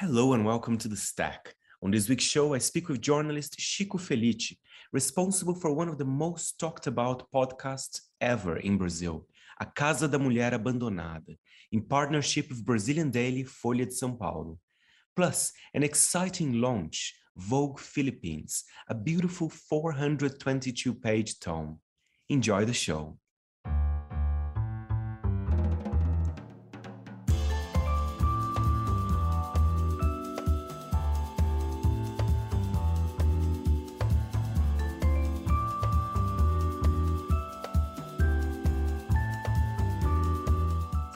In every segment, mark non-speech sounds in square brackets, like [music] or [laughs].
Hello and welcome to The Stack. On this week's show, I speak with journalist Chico Felitti, responsible for one of the most talked about podcasts ever in Brazil, A Casa da Mulher Abandonada, in partnership with Brazilian daily Folha de São Paulo. Plus, an exciting launch, Vogue Philippines, a beautiful 422 page tome. Enjoy the show.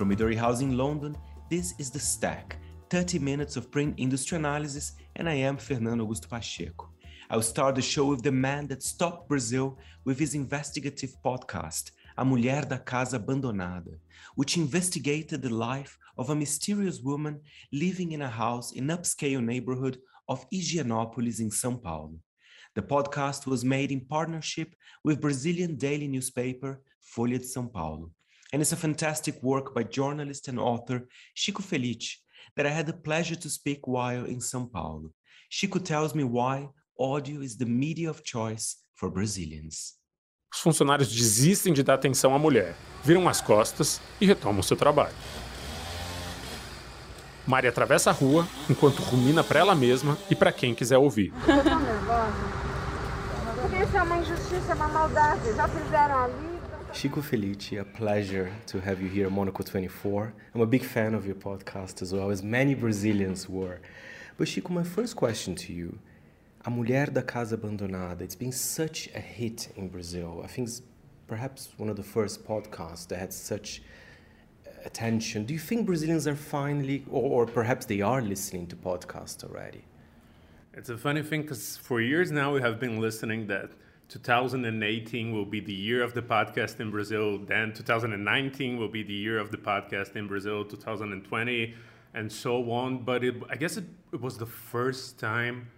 From Midori House in London, this is The Stack, 30 minutes of print industry analysis, and I am Fernando Augusto Pacheco. I'll start the show with the man that stopped Brazil with his investigative podcast, A Mulher da Casa Abandonada, which investigated the life of a mysterious woman living in a house in upscale neighborhood of Higienópolis in São Paulo. The podcast was made in partnership with Brazilian daily newspaper Folha de São Paulo and it's a fantastic work by journalist and author Chico Felice that I had the pleasure to speak while in São Paulo. Chico tells me why audio is the media of choice for Brazilians. Os funcionários desistem de dar atenção à mulher, viram as costas e retomam seu trabalho. Mari atravessa a rua enquanto rumina para ela mesma e para quem quiser ouvir. Eu tô nervosa. Porque isso é uma injustiça, é uma maldade. Já fizeram ali. Chico Felitti, a pleasure to have you here, Monocle 24. I'm a big fan of your podcast as well, as many Brazilians were. But Chico, my first question to you A Mulher da Casa Abandonada, it's been such a hit in Brazil. I think it's perhaps one of the first podcasts that had such uh, attention. Do you think Brazilians are finally, or, or perhaps they are listening to podcasts already? It's a funny thing because for years now we have been listening that 2018 will be the year of the podcast in Brazil. Then 2019 will be the year of the podcast in Brazil. 2020 and so on. But it, I guess it, it was the first time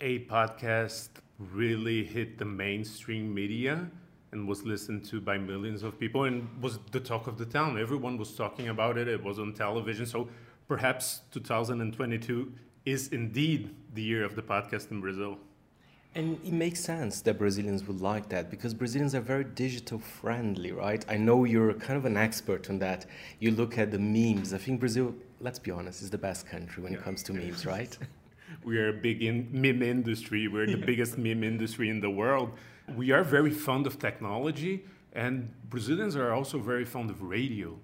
a podcast really hit the mainstream media and was listened to by millions of people and was the talk of the town. Everyone was talking about it. It was on television. So perhaps 2022 is indeed the year of the podcast in Brazil. And it makes sense that Brazilians would like that because Brazilians are very digital friendly, right? I know you're kind of an expert on that. You look at the memes. I think Brazil, let's be honest, is the best country when yeah. it comes to memes, [laughs] right? we are a big in meme industry. We're the yeah. biggest meme industry in the world. We are very fond of technology, and Brazilians are also very fond of radio.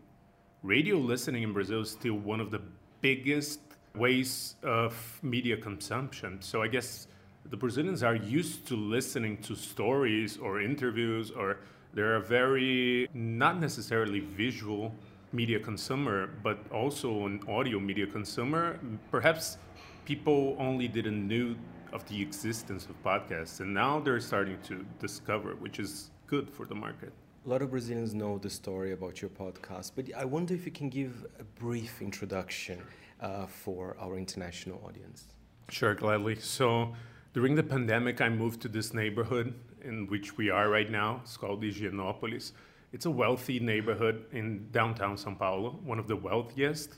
Radio listening in Brazil is still one of the biggest ways of media consumption. So I guess the Brazilians are used to listening to stories or interviews, or they're a very not necessarily visual media consumer, but also an audio media consumer. Perhaps people only didn't knew of the existence of podcasts, and now they're starting to discover, which is good for the market. A lot of Brazilians know the story about your podcast, but I wonder if you can give a brief introduction uh, for our international audience. Sure, gladly. So, during the pandemic, I moved to this neighborhood in which we are right now. It's called Higienópolis. It's a wealthy neighborhood in downtown Sao Paulo, one of the wealthiest.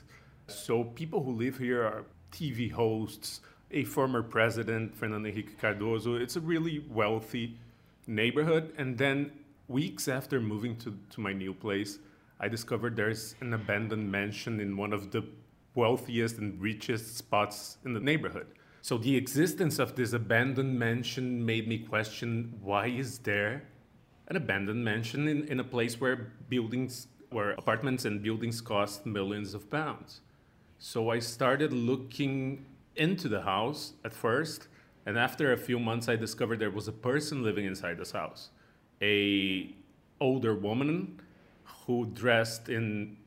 So people who live here are TV hosts, a former president, Fernando Henrique Cardoso. It's a really wealthy neighborhood. And then weeks after moving to, to my new place, I discovered there's an abandoned mansion in one of the wealthiest and richest spots in the neighborhood. So the existence of this abandoned mansion made me question why is there an abandoned mansion in, in a place where buildings where apartments and buildings cost millions of pounds. So I started looking into the house at first, and after a few months I discovered there was a person living inside this house. A older woman who dressed in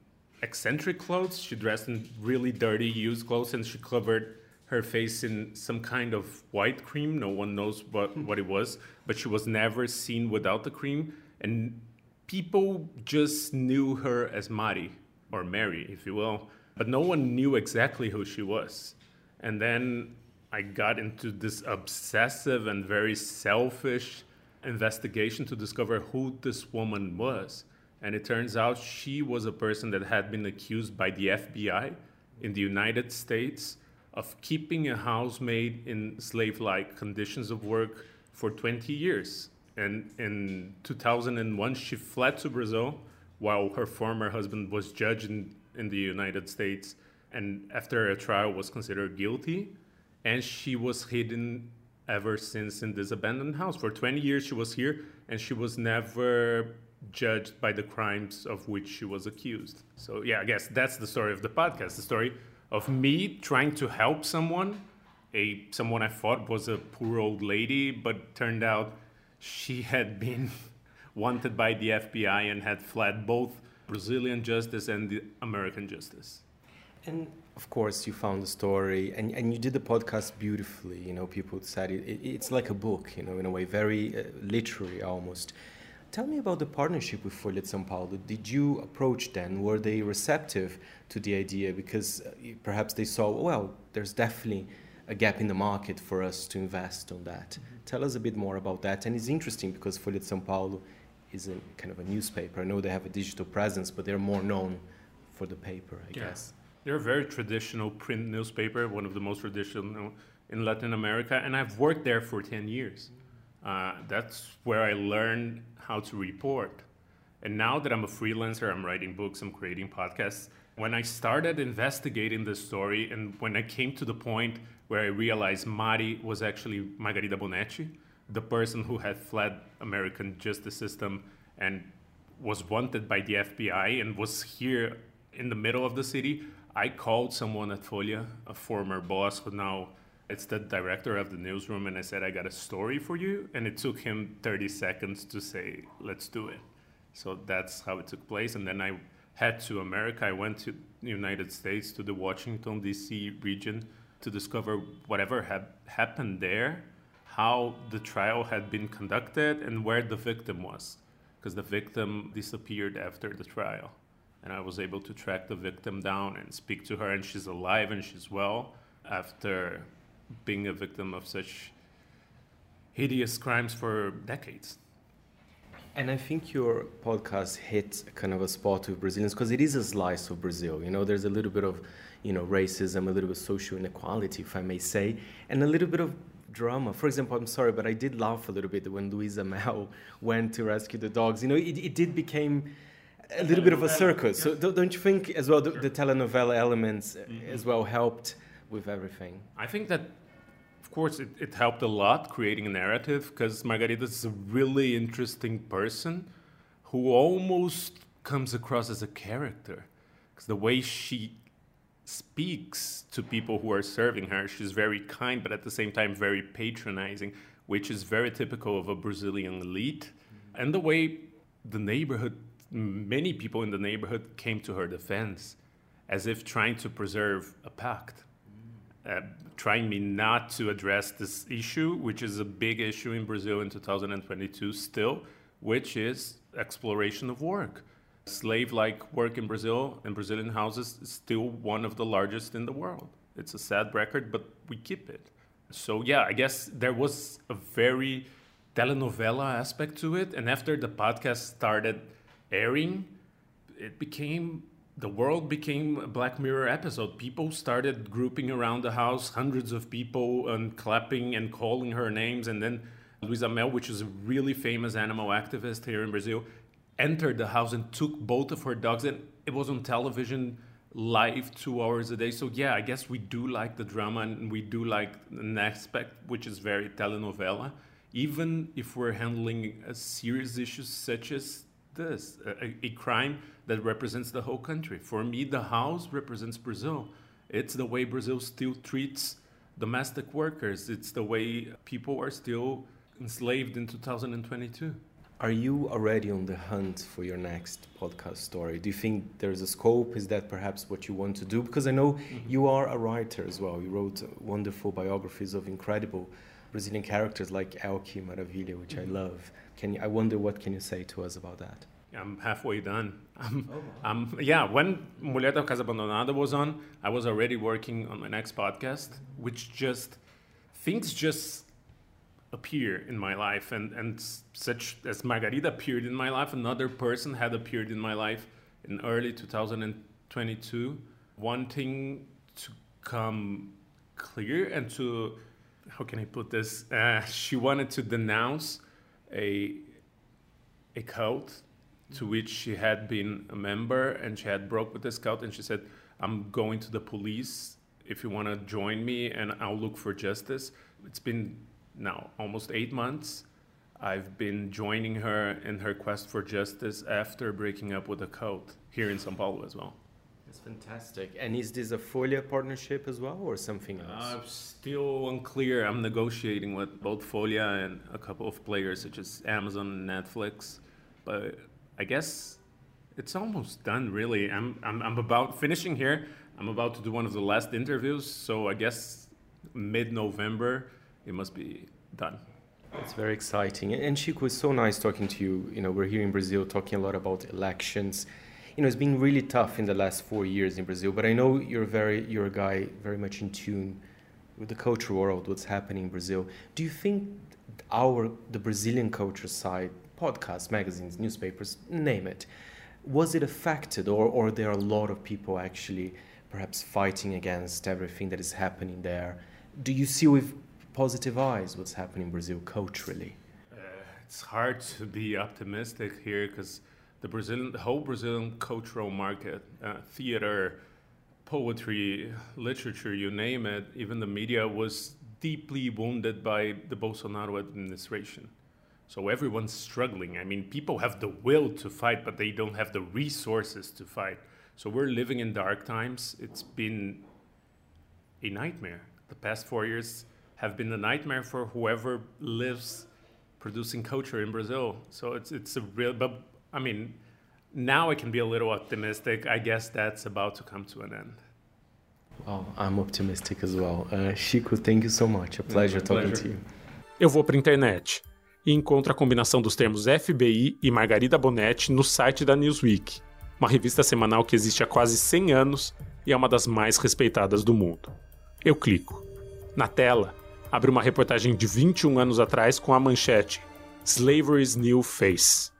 eccentric clothes. She dressed in really dirty used clothes and she covered her face in some kind of white cream. No one knows what, hmm. what it was, but she was never seen without the cream. And people just knew her as Mari, or Mary, if you will, but no one knew exactly who she was. And then I got into this obsessive and very selfish investigation to discover who this woman was. And it turns out she was a person that had been accused by the FBI in the United States of keeping a housemaid in slave like conditions of work for 20 years. And in 2001, she fled to Brazil while her former husband was judged in, in the United States and after a trial was considered guilty. And she was hidden ever since in this abandoned house. For 20 years, she was here and she was never judged by the crimes of which she was accused. So, yeah, I guess that's the story of the podcast the story of me trying to help someone, a someone I thought was a poor old lady, but turned out she [laughs] had been wanted by the FBI and had fled both Brazilian justice and the American justice. And of course, you found the story, and, and you did the podcast beautifully. You know, people said it, it it's like a book, you know, in a way, very uh, literary almost. Tell me about the partnership with Folha de São Paulo. Did you approach them? Were they receptive to the idea? Because uh, perhaps they saw, well, there's definitely a gap in the market for us to invest on that. Mm-hmm. Tell us a bit more about that. And it's interesting because Folha de São Paulo is a kind of a newspaper. I know they have a digital presence, but they're more known for the paper, I yeah. guess. They're a very traditional print newspaper, one of the most traditional in Latin America, and I've worked there for 10 years. Uh, that's where I learned how to report. And now that I'm a freelancer, I'm writing books, I'm creating podcasts. When I started investigating the story, and when I came to the point where I realized Mari was actually Margarida Bonetti, the person who had fled American justice system and was wanted by the FBI and was here in the middle of the city, I called someone at Folha, a former boss who now it's the director of the newsroom, and I said, I got a story for you. And it took him 30 seconds to say, let's do it. So that's how it took place. And then I head to America. I went to the United States, to the Washington, D.C. region to discover whatever had happened there, how the trial had been conducted, and where the victim was. Because the victim disappeared after the trial. And I was able to track the victim down and speak to her, and she's alive and she's well after being a victim of such hideous crimes for decades. And I think your podcast hit kind of a spot with Brazilians because it is a slice of Brazil. You know, there's a little bit of, you know, racism, a little bit of social inequality, if I may say, and a little bit of drama. For example, I'm sorry, but I did laugh a little bit when Luisa [laughs] Mell went to rescue the dogs. You know, it, it did become a little bit of a circus. So don't you think as well the, the telenovela elements mm-hmm. as well helped with everything? I think that course, it, it helped a lot creating a narrative because Margarida is a really interesting person who almost comes across as a character. Because the way she speaks to people who are serving her, she's very kind, but at the same time, very patronizing, which is very typical of a Brazilian elite. Mm-hmm. And the way the neighborhood, many people in the neighborhood came to her defense as if trying to preserve a pact. Uh, trying me not to address this issue, which is a big issue in Brazil in 2022 still, which is exploration of work. Slave like work in Brazil and Brazilian houses is still one of the largest in the world. It's a sad record, but we keep it. So, yeah, I guess there was a very telenovela aspect to it. And after the podcast started airing, it became the world became a Black Mirror episode. People started grouping around the house, hundreds of people, and clapping and calling her names. And then Luisa Mell, which is a really famous animal activist here in Brazil, entered the house and took both of her dogs. And it was on television live two hours a day. So, yeah, I guess we do like the drama and we do like an aspect which is very telenovela. Even if we're handling a serious issues such as this a, a, crime that represents the whole country. For me, the house represents Brazil. It's the way Brazil still treats domestic workers, it's the way people are still enslaved in 2022. Are you already on the hunt for your next podcast story? Do you think there's a scope? Is that perhaps what you want to do? Because I know mm-hmm. you are a writer as well. You wrote wonderful biographies of incredible Brazilian characters like Elke Maravilha, which mm-hmm. I love. Can you, I wonder what can you say to us about that? I'm halfway done. [laughs] I'm, oh, wow. I'm, yeah, when Mulher da Casa Abandonada was on, I was already working on my next podcast, which just things just appear in my life, and and such as Margarida appeared in my life, another person had appeared in my life in early 2022, wanting to come clear and to how can I put this? Uh, [laughs] she wanted to denounce a a cult to which she had been a member and she had broke with this cult and she said, "I'm going to the police if you want to join me and I'll look for justice." It's been now almost eight months. I've been joining her in her quest for justice after breaking up with a cult here in São Paulo as well. That's fantastic. And is this a Folha partnership as well or something else? Uh, still unclear. I'm negotiating with both Folha and a couple of players such as Amazon and Netflix. But I guess it's almost done, really. I'm, I'm, I'm about finishing here. I'm about to do one of the last interviews. So I guess mid November, it must be done. It's very exciting. And Chico, it's so nice talking to you. You know, we're here in Brazil talking a lot about elections you know, it's been really tough in the last four years in Brazil. But I know you're very, you're a guy very much in tune with the culture world, what's happening in Brazil. Do you think our the Brazilian culture side, podcasts, magazines, newspapers, name it, was it affected, or or there are a lot of people actually perhaps fighting against everything that is happening there? Do you see with positive eyes what's happening in Brazil culturally? Uh, it's hard to be optimistic here because the Brazilian, the whole Brazilian cultural market, uh, theater, poetry, literature, you name it, even the media was deeply wounded by the Bolsonaro administration. So everyone's struggling. I mean, people have the will to fight, but they don't have the resources to fight. So we're living in dark times. It's been a nightmare. The past four years have been a nightmare for whoever lives producing culture in Brazil. So it's it's a real but I mean, now I can be a little optimistic. I guess that's about to come to an end. Oh, I'm optimistic as well. Uh, Chico, thank you so much. A pleasure talking pleasure. to you. Eu vou para a internet e encontro a combinação dos termos FBI e Margarida Bonetti no site da Newsweek, uma revista semanal que existe há quase 100 anos e é uma das mais respeitadas do mundo. Eu clico. Na tela, abre uma reportagem de 21 anos atrás com a manchete Slavery's New Face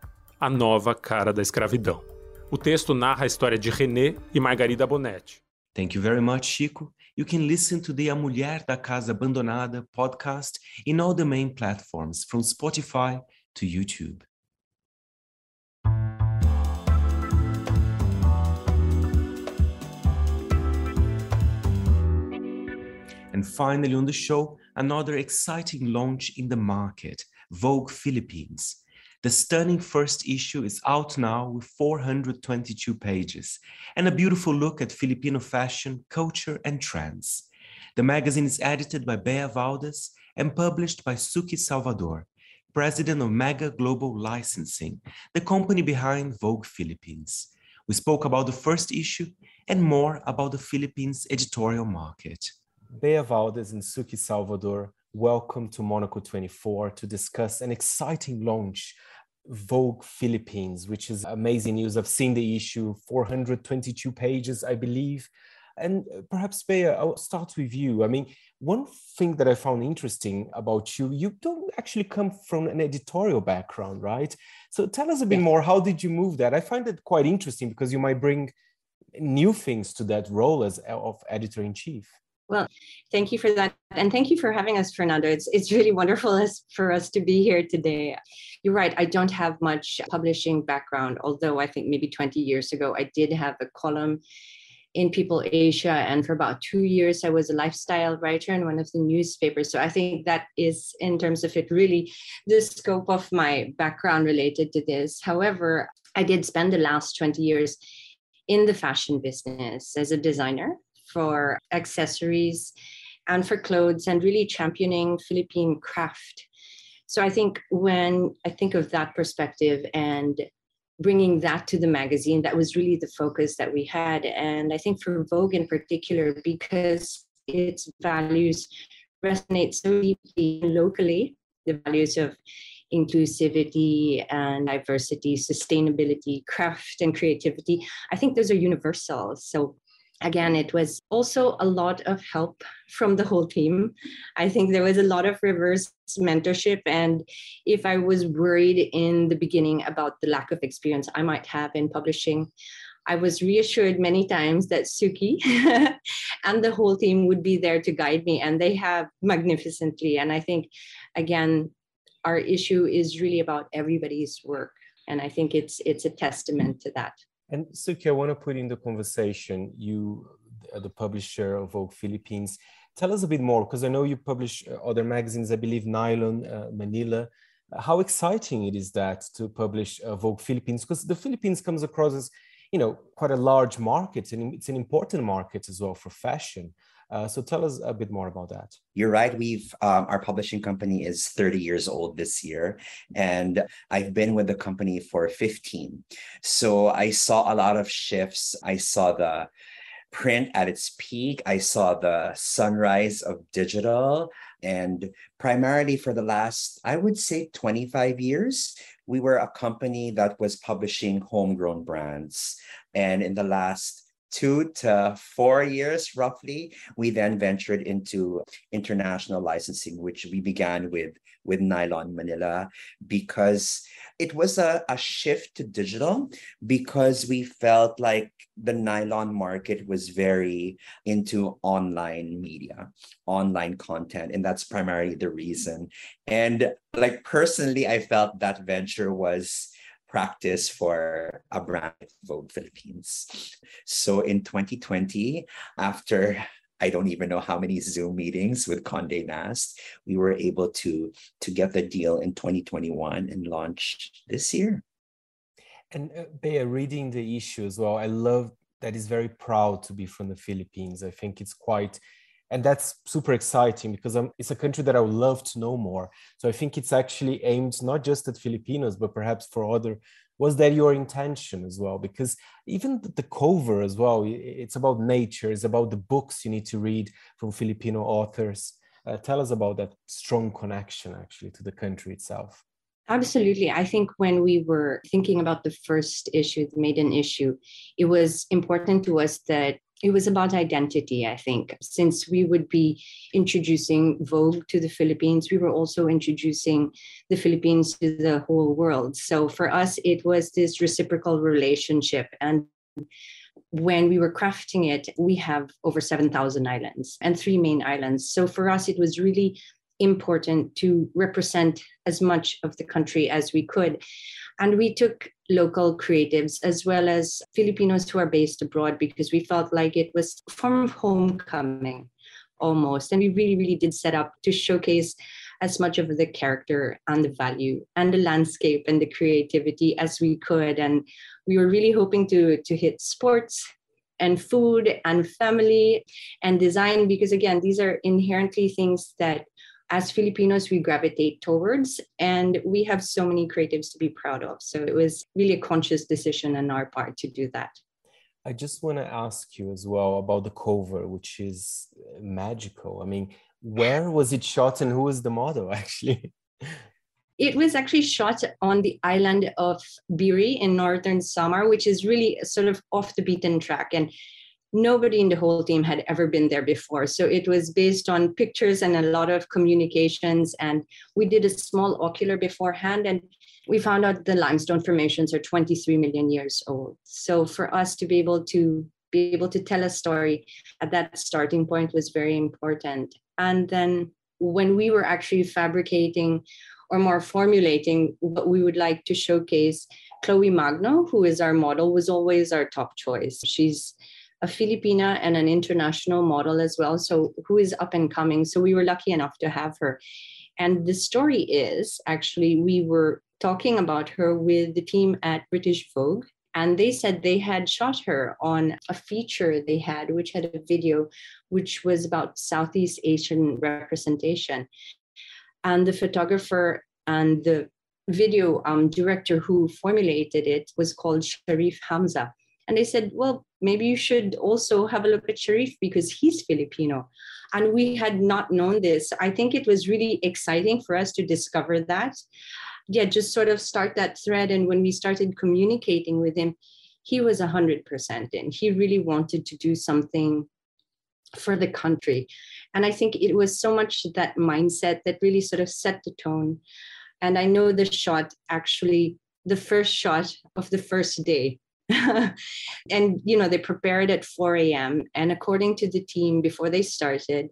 a nova cara da escravidão. O texto narra a história de René e Margarida Bonetti. Thank you very much, Chico. You can listen to the A Mulher da Casa Abandonada podcast in all the main platforms, from Spotify to YouTube. And finally, on the show, another exciting launch in the market Vogue Philippines. The stunning first issue is out now with 422 pages and a beautiful look at Filipino fashion, culture, and trends. The magazine is edited by Bea Valdes and published by Suki Salvador, president of Mega Global Licensing, the company behind Vogue Philippines. We spoke about the first issue and more about the Philippines editorial market. Bea Valdes and Suki Salvador, welcome to Monocle 24 to discuss an exciting launch Vogue Philippines, which is amazing news. I've seen the issue, 422 pages, I believe. And uh, perhaps, Bea, I'll start with you. I mean, one thing that I found interesting about you, you don't actually come from an editorial background, right? So tell us a bit yeah. more. How did you move that? I find it quite interesting because you might bring new things to that role as of editor in chief. Well, thank you for that. And thank you for having us, Fernando. It's, it's really wonderful for us to be here today. You're right, I don't have much publishing background, although I think maybe 20 years ago I did have a column in People Asia. And for about two years, I was a lifestyle writer in one of the newspapers. So I think that is, in terms of it, really the scope of my background related to this. However, I did spend the last 20 years in the fashion business as a designer for accessories and for clothes and really championing Philippine craft. So I think when I think of that perspective and bringing that to the magazine, that was really the focus that we had. And I think for Vogue in particular, because its values resonate so deeply locally, the values of inclusivity and diversity, sustainability, craft and creativity, I think those are universal. So again, it was also a lot of help from the whole team. I think there was a lot of reverse mentorship. And if I was worried in the beginning about the lack of experience I might have in publishing, I was reassured many times that Suki [laughs] and the whole team would be there to guide me and they have magnificently and i think again our issue is really about everybody's work and i think it's it's a testament to that and suki i want to put in the conversation you the publisher of vogue philippines. Tell us a bit more because i know you publish uh, other magazines i believe nylon uh, manila. How exciting it is that to publish uh, vogue philippines because the philippines comes across as you know quite a large market and it's an important market as well for fashion uh, so tell us a bit more about that. You're right. We've um, our publishing company is 30 years old this year, and I've been with the company for 15. So I saw a lot of shifts. I saw the print at its peak. I saw the sunrise of digital. And primarily for the last, I would say 25 years, we were a company that was publishing homegrown brands. And in the last two to four years roughly we then ventured into international licensing which we began with with nylon manila because it was a, a shift to digital because we felt like the nylon market was very into online media online content and that's primarily the reason. And like personally i felt that venture was practice for a brand Vogue Philippines. So in 2020, after I don't even know how many Zoom meetings with Condé Nast, we were able to to get the deal in 2021 and launch this year. And uh, Bea, reading the issue as well, I love that is very proud to be from the Philippines. I think it's quite and that's super exciting because um, it's a country that I would love to know more. So I think it's actually aimed not just at Filipinos, but perhaps for other. Was that your intention as well? Because even the cover as well, it's about nature, it's about the books you need to read from Filipino authors. Uh, tell us about that strong connection actually to the country itself. Absolutely. I think when we were thinking about the first issue, the maiden issue, it was important to us that it was about identity, I think. Since we would be introducing Vogue to the Philippines, we were also introducing the Philippines to the whole world. So for us, it was this reciprocal relationship. And when we were crafting it, we have over 7,000 islands and three main islands. So for us, it was really important to represent as much of the country as we could. And we took local creatives as well as Filipinos who are based abroad because we felt like it was a form of homecoming almost. And we really, really did set up to showcase as much of the character and the value and the landscape and the creativity as we could. And we were really hoping to, to hit sports and food and family and design because again these are inherently things that as Filipinos, we gravitate towards, and we have so many creatives to be proud of. So it was really a conscious decision on our part to do that. I just want to ask you as well about the cover, which is magical. I mean, where was it shot and who was the model [laughs] actually? It was actually shot on the island of Biri in northern Samar, which is really sort of off the beaten track. And nobody in the whole team had ever been there before. So it was based on pictures and a lot of communications. And we did a small ocular beforehand and we found out the limestone formations are 23 million years old. So for us to be able to be able to tell a story at that starting point was very important. And then when we were actually fabricating or more formulating what we would like to showcase, Chloe Magno, who is our model, was always our top choice. She's a Filipina and an international model as well. So who is up and coming. So we were lucky enough to have her. And the story is actually we were talking about her with the team at British Vogue. And they said they had shot her on a feature they had, which had a video, which was about Southeast Asian representation. And the photographer and the video um, director who formulated it was called Sharif Hamza. And they said, well, maybe you should also have a look at Sharif because he's Filipino. And we had not known this. I think it was really exciting for us to discover that. Yeah, just sort of start that thread. And when we started communicating with him, he was 100% in. He really wanted to do something for the country. And I think it was so much that mindset that really sort of set the tone. And I know the shot actually, the first shot of the first day [laughs] and you know they prepared at 4 a.m and according to the team before they started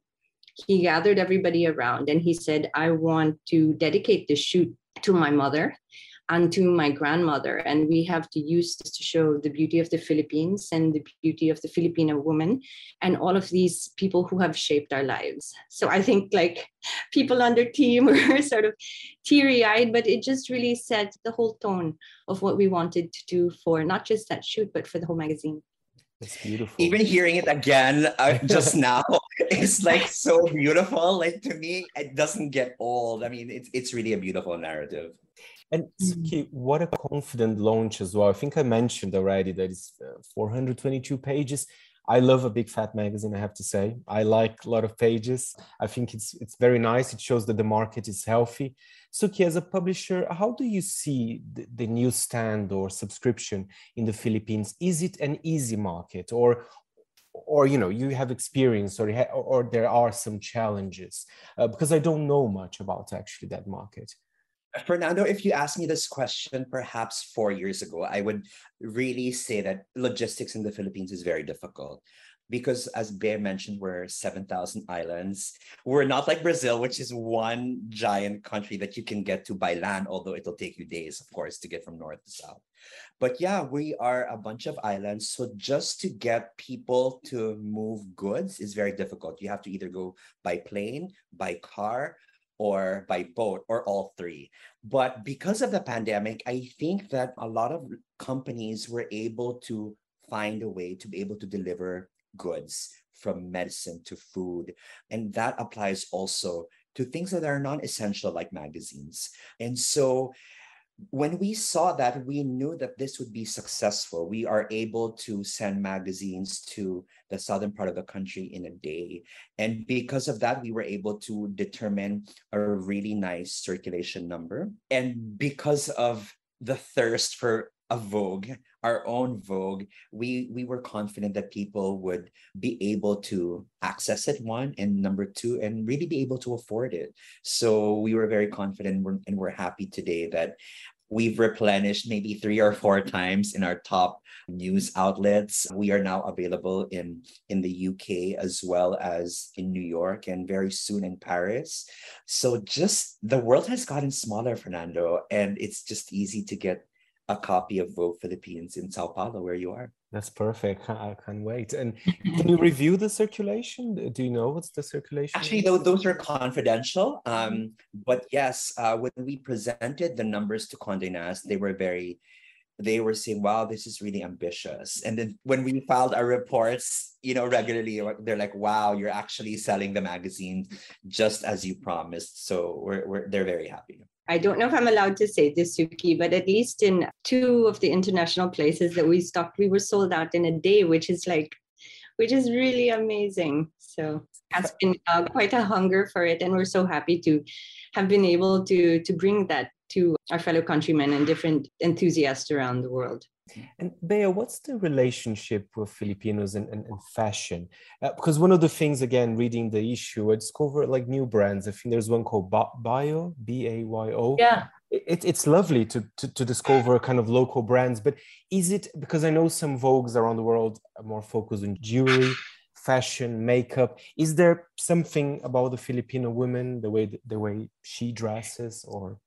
he gathered everybody around and he said i want to dedicate this shoot to my mother and to my grandmother. And we have to use this to show the beauty of the Philippines and the beauty of the Filipino woman and all of these people who have shaped our lives. So I think like [laughs] people on their team [laughs] were sort of teary eyed, but it just really set the whole tone of what we wanted to do for not just that shoot, but for the whole magazine. It's beautiful. Even hearing it again uh, [laughs] just now is like so beautiful. Like to me, it doesn't get old. I mean, it's it's really a beautiful narrative. And Suki, what a confident launch as well. I think I mentioned already that it's uh, 422 pages. I love a big fat magazine, I have to say. I like a lot of pages. I think it's it's very nice. It shows that the market is healthy. Suki, as a publisher, how do you see the, the newsstand or subscription in the Philippines? Is it an easy market or or you know you have experience or or there are some challenges uh, because i don't know much about actually that market Fernando, if you asked me this question perhaps four years ago, I would really say that logistics in the Philippines is very difficult because as Bea mentioned, we're 7,000 islands. We're not like Brazil, which is one giant country that you can get to by land, although it'll take you days, of course, to get from north to south. But yeah, we are a bunch of islands. So just to get people to move goods is very difficult. You have to either go by plane, by car, or by boat or all three. But because of the pandemic, I think that a lot of companies were able to find a way to be able to deliver goods from medicine to food. And that applies also to things that are non essential, like magazines. And so when we saw that, we knew that this would be successful. We are able to send magazines to the southern part of the country in a day. And because of that, we were able to determine a really nice circulation number. And because of the thirst for a Vogue, our own Vogue, we we were confident that people would be able to access it. One and number two, and really be able to afford it. So we were very confident, and we're, happy today that we've replenished maybe three or four times in our top news outlets. We are now available in in the UK as well as in New York and very soon in Paris. So just the world has gotten smaller, Fernando, and it's just easy to get a copy of Vogue Philippines in Sao Paulo, where you are. That's perfect. I can't wait. And [laughs] can you review the circulation? Do you know what's the circulation? Actually, those, those are confidential. Um, but yes, uh, when we presented the numbers to Condé Nast, they were very, they were saying, wow, this is really ambitious. And then when we filed our reports, you know, regularly, they're like, wow, you're actually selling the magazine just as you promised. So we're, we're they're very happy. I don't know if I'm allowed to say this, Suki, but at least in two of the international places that we stopped, we were sold out in a day, which is like, which is really amazing. So has been uh, quite a hunger for it, and we're so happy to have been able to to bring that to our fellow countrymen and different enthusiasts around the world. And Bea, what's the relationship with Filipinos and, and, and fashion? Uh, because one of the things, again, reading the issue, I discovered like new brands. I think there's one called Bayo, B A Y O. Yeah. It, it's lovely to, to, to discover kind of local brands, but is it because I know some Vogues around the world are more focused on jewelry, fashion, makeup? Is there something about the Filipino woman, the way the way she dresses, or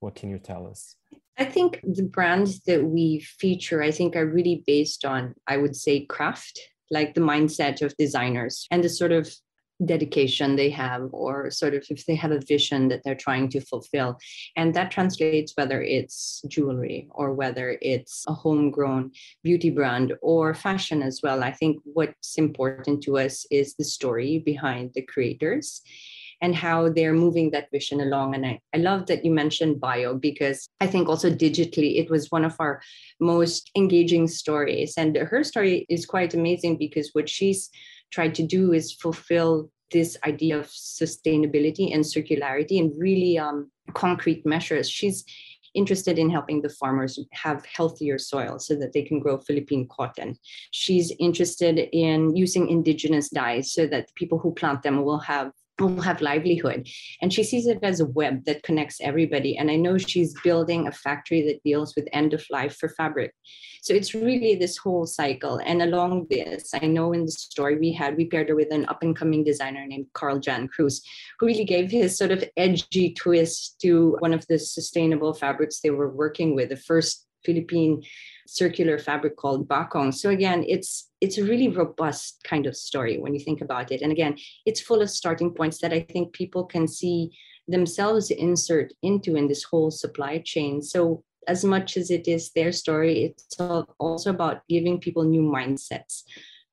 what can you tell us? I think the brands that we feature, I think, are really based on, I would say, craft, like the mindset of designers and the sort of dedication they have, or sort of if they have a vision that they're trying to fulfill. And that translates whether it's jewelry or whether it's a homegrown beauty brand or fashion as well. I think what's important to us is the story behind the creators and how they're moving that vision along. And I, I love that you mentioned Bayo because I think also digitally it was one of our most engaging stories. And her story is quite amazing because what she's tried to do is fulfill this idea of sustainability and circularity and really um, concrete measures. She's interested in helping the farmers have healthier soil so that they can grow Philippine cotton. She's interested in using indigenous dyes so that the people who plant them will have will have livelihood. And she sees it as a web that connects everybody. And I know she's building a factory that deals with end of life for fabric. So it's really this whole cycle. And along this, I know in the story we had, we paired her with an up and coming designer named Carl Jan Cruz, who really gave his sort of edgy twist to one of the sustainable fabrics they were working with, the first Philippine circular fabric called bakong. So again, it's it's a really robust kind of story when you think about it. And again, it's full of starting points that I think people can see themselves insert into in this whole supply chain. So as much as it is their story, it's also about giving people new mindsets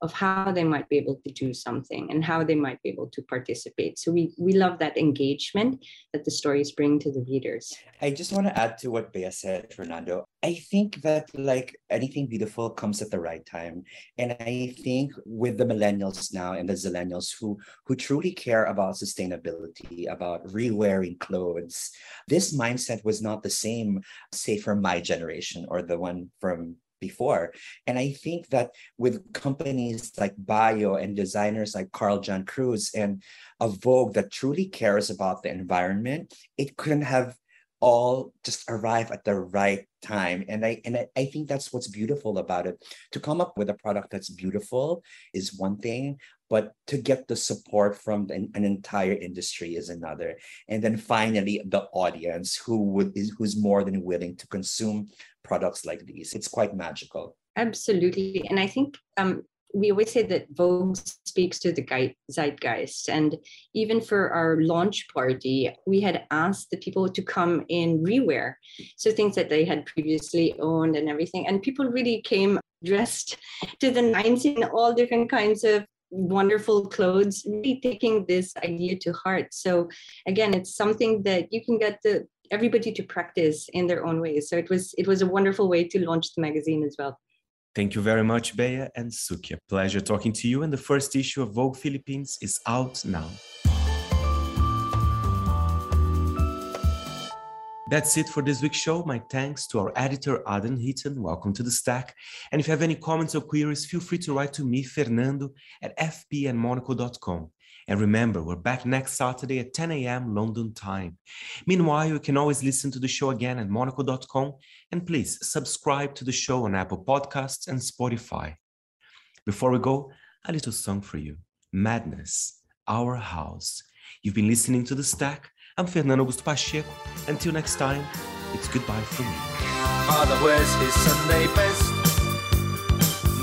of how they might be able to do something and how they might be able to participate. So we we love that engagement that the stories bring to the readers. I just want to add to what Bea said, Fernando. I think that like anything beautiful comes at the right time. And I think with the millennials now and the zillennials who who truly care about sustainability, about re-wearing clothes, this mindset was not the same, say, for my generation or the one from before. And I think that with companies like Bayo and designers like Carl Jan Cruz and a Vogue that truly cares about the environment, it couldn't have all just arrive at the right time. And i and I, I, think that's what's beautiful about it. To come up with a product that's beautiful is one thing but to get the support from an, an entire industry is another. And then finally the audience who would is who's more than willing to consume products like these. It's quite magical. Absolutely. And i think um, we always say that Vogue speaks to the zeitgeist. And even for our launch party, we had asked the people to come in rewear. So things that they had previously owned and everything. And people really came dressed to the nines in all different kinds of wonderful clothes, really taking this idea to heart. So again, it's something that you can get the everybody to practice in their own ways. So it was it was a wonderful way to launch the magazine as well. Thank you very much, Bea and Sukia. Pleasure talking to you. And the first issue of Vogue Philippines is out now. That's it for this week's show. My thanks to our editor, Aden Heaton. Welcome to the stack. And if you have any comments or queries, feel free to write to me, Fernando, at fpandmonaco.com. And remember, we're back next Saturday at 10 a.m. London time. Meanwhile, you can always listen to the show again at monocle.com. And please subscribe to the show on Apple Podcasts and Spotify. Before we go, a little song for you Madness, Our House. You've been listening to The Stack. I'm Fernando Augusto Pacheco. Until next time, it's goodbye from me. Father wears his Sunday best.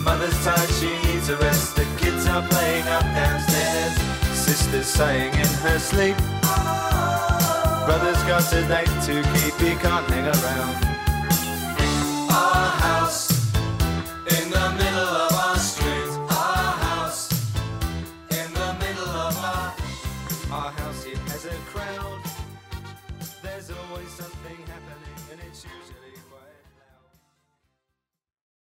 Mother's tired, she needs a rest. The kids are playing up downstairs. Sister's sighing in her sleep. Brother's got a date to keep, he can't hang around.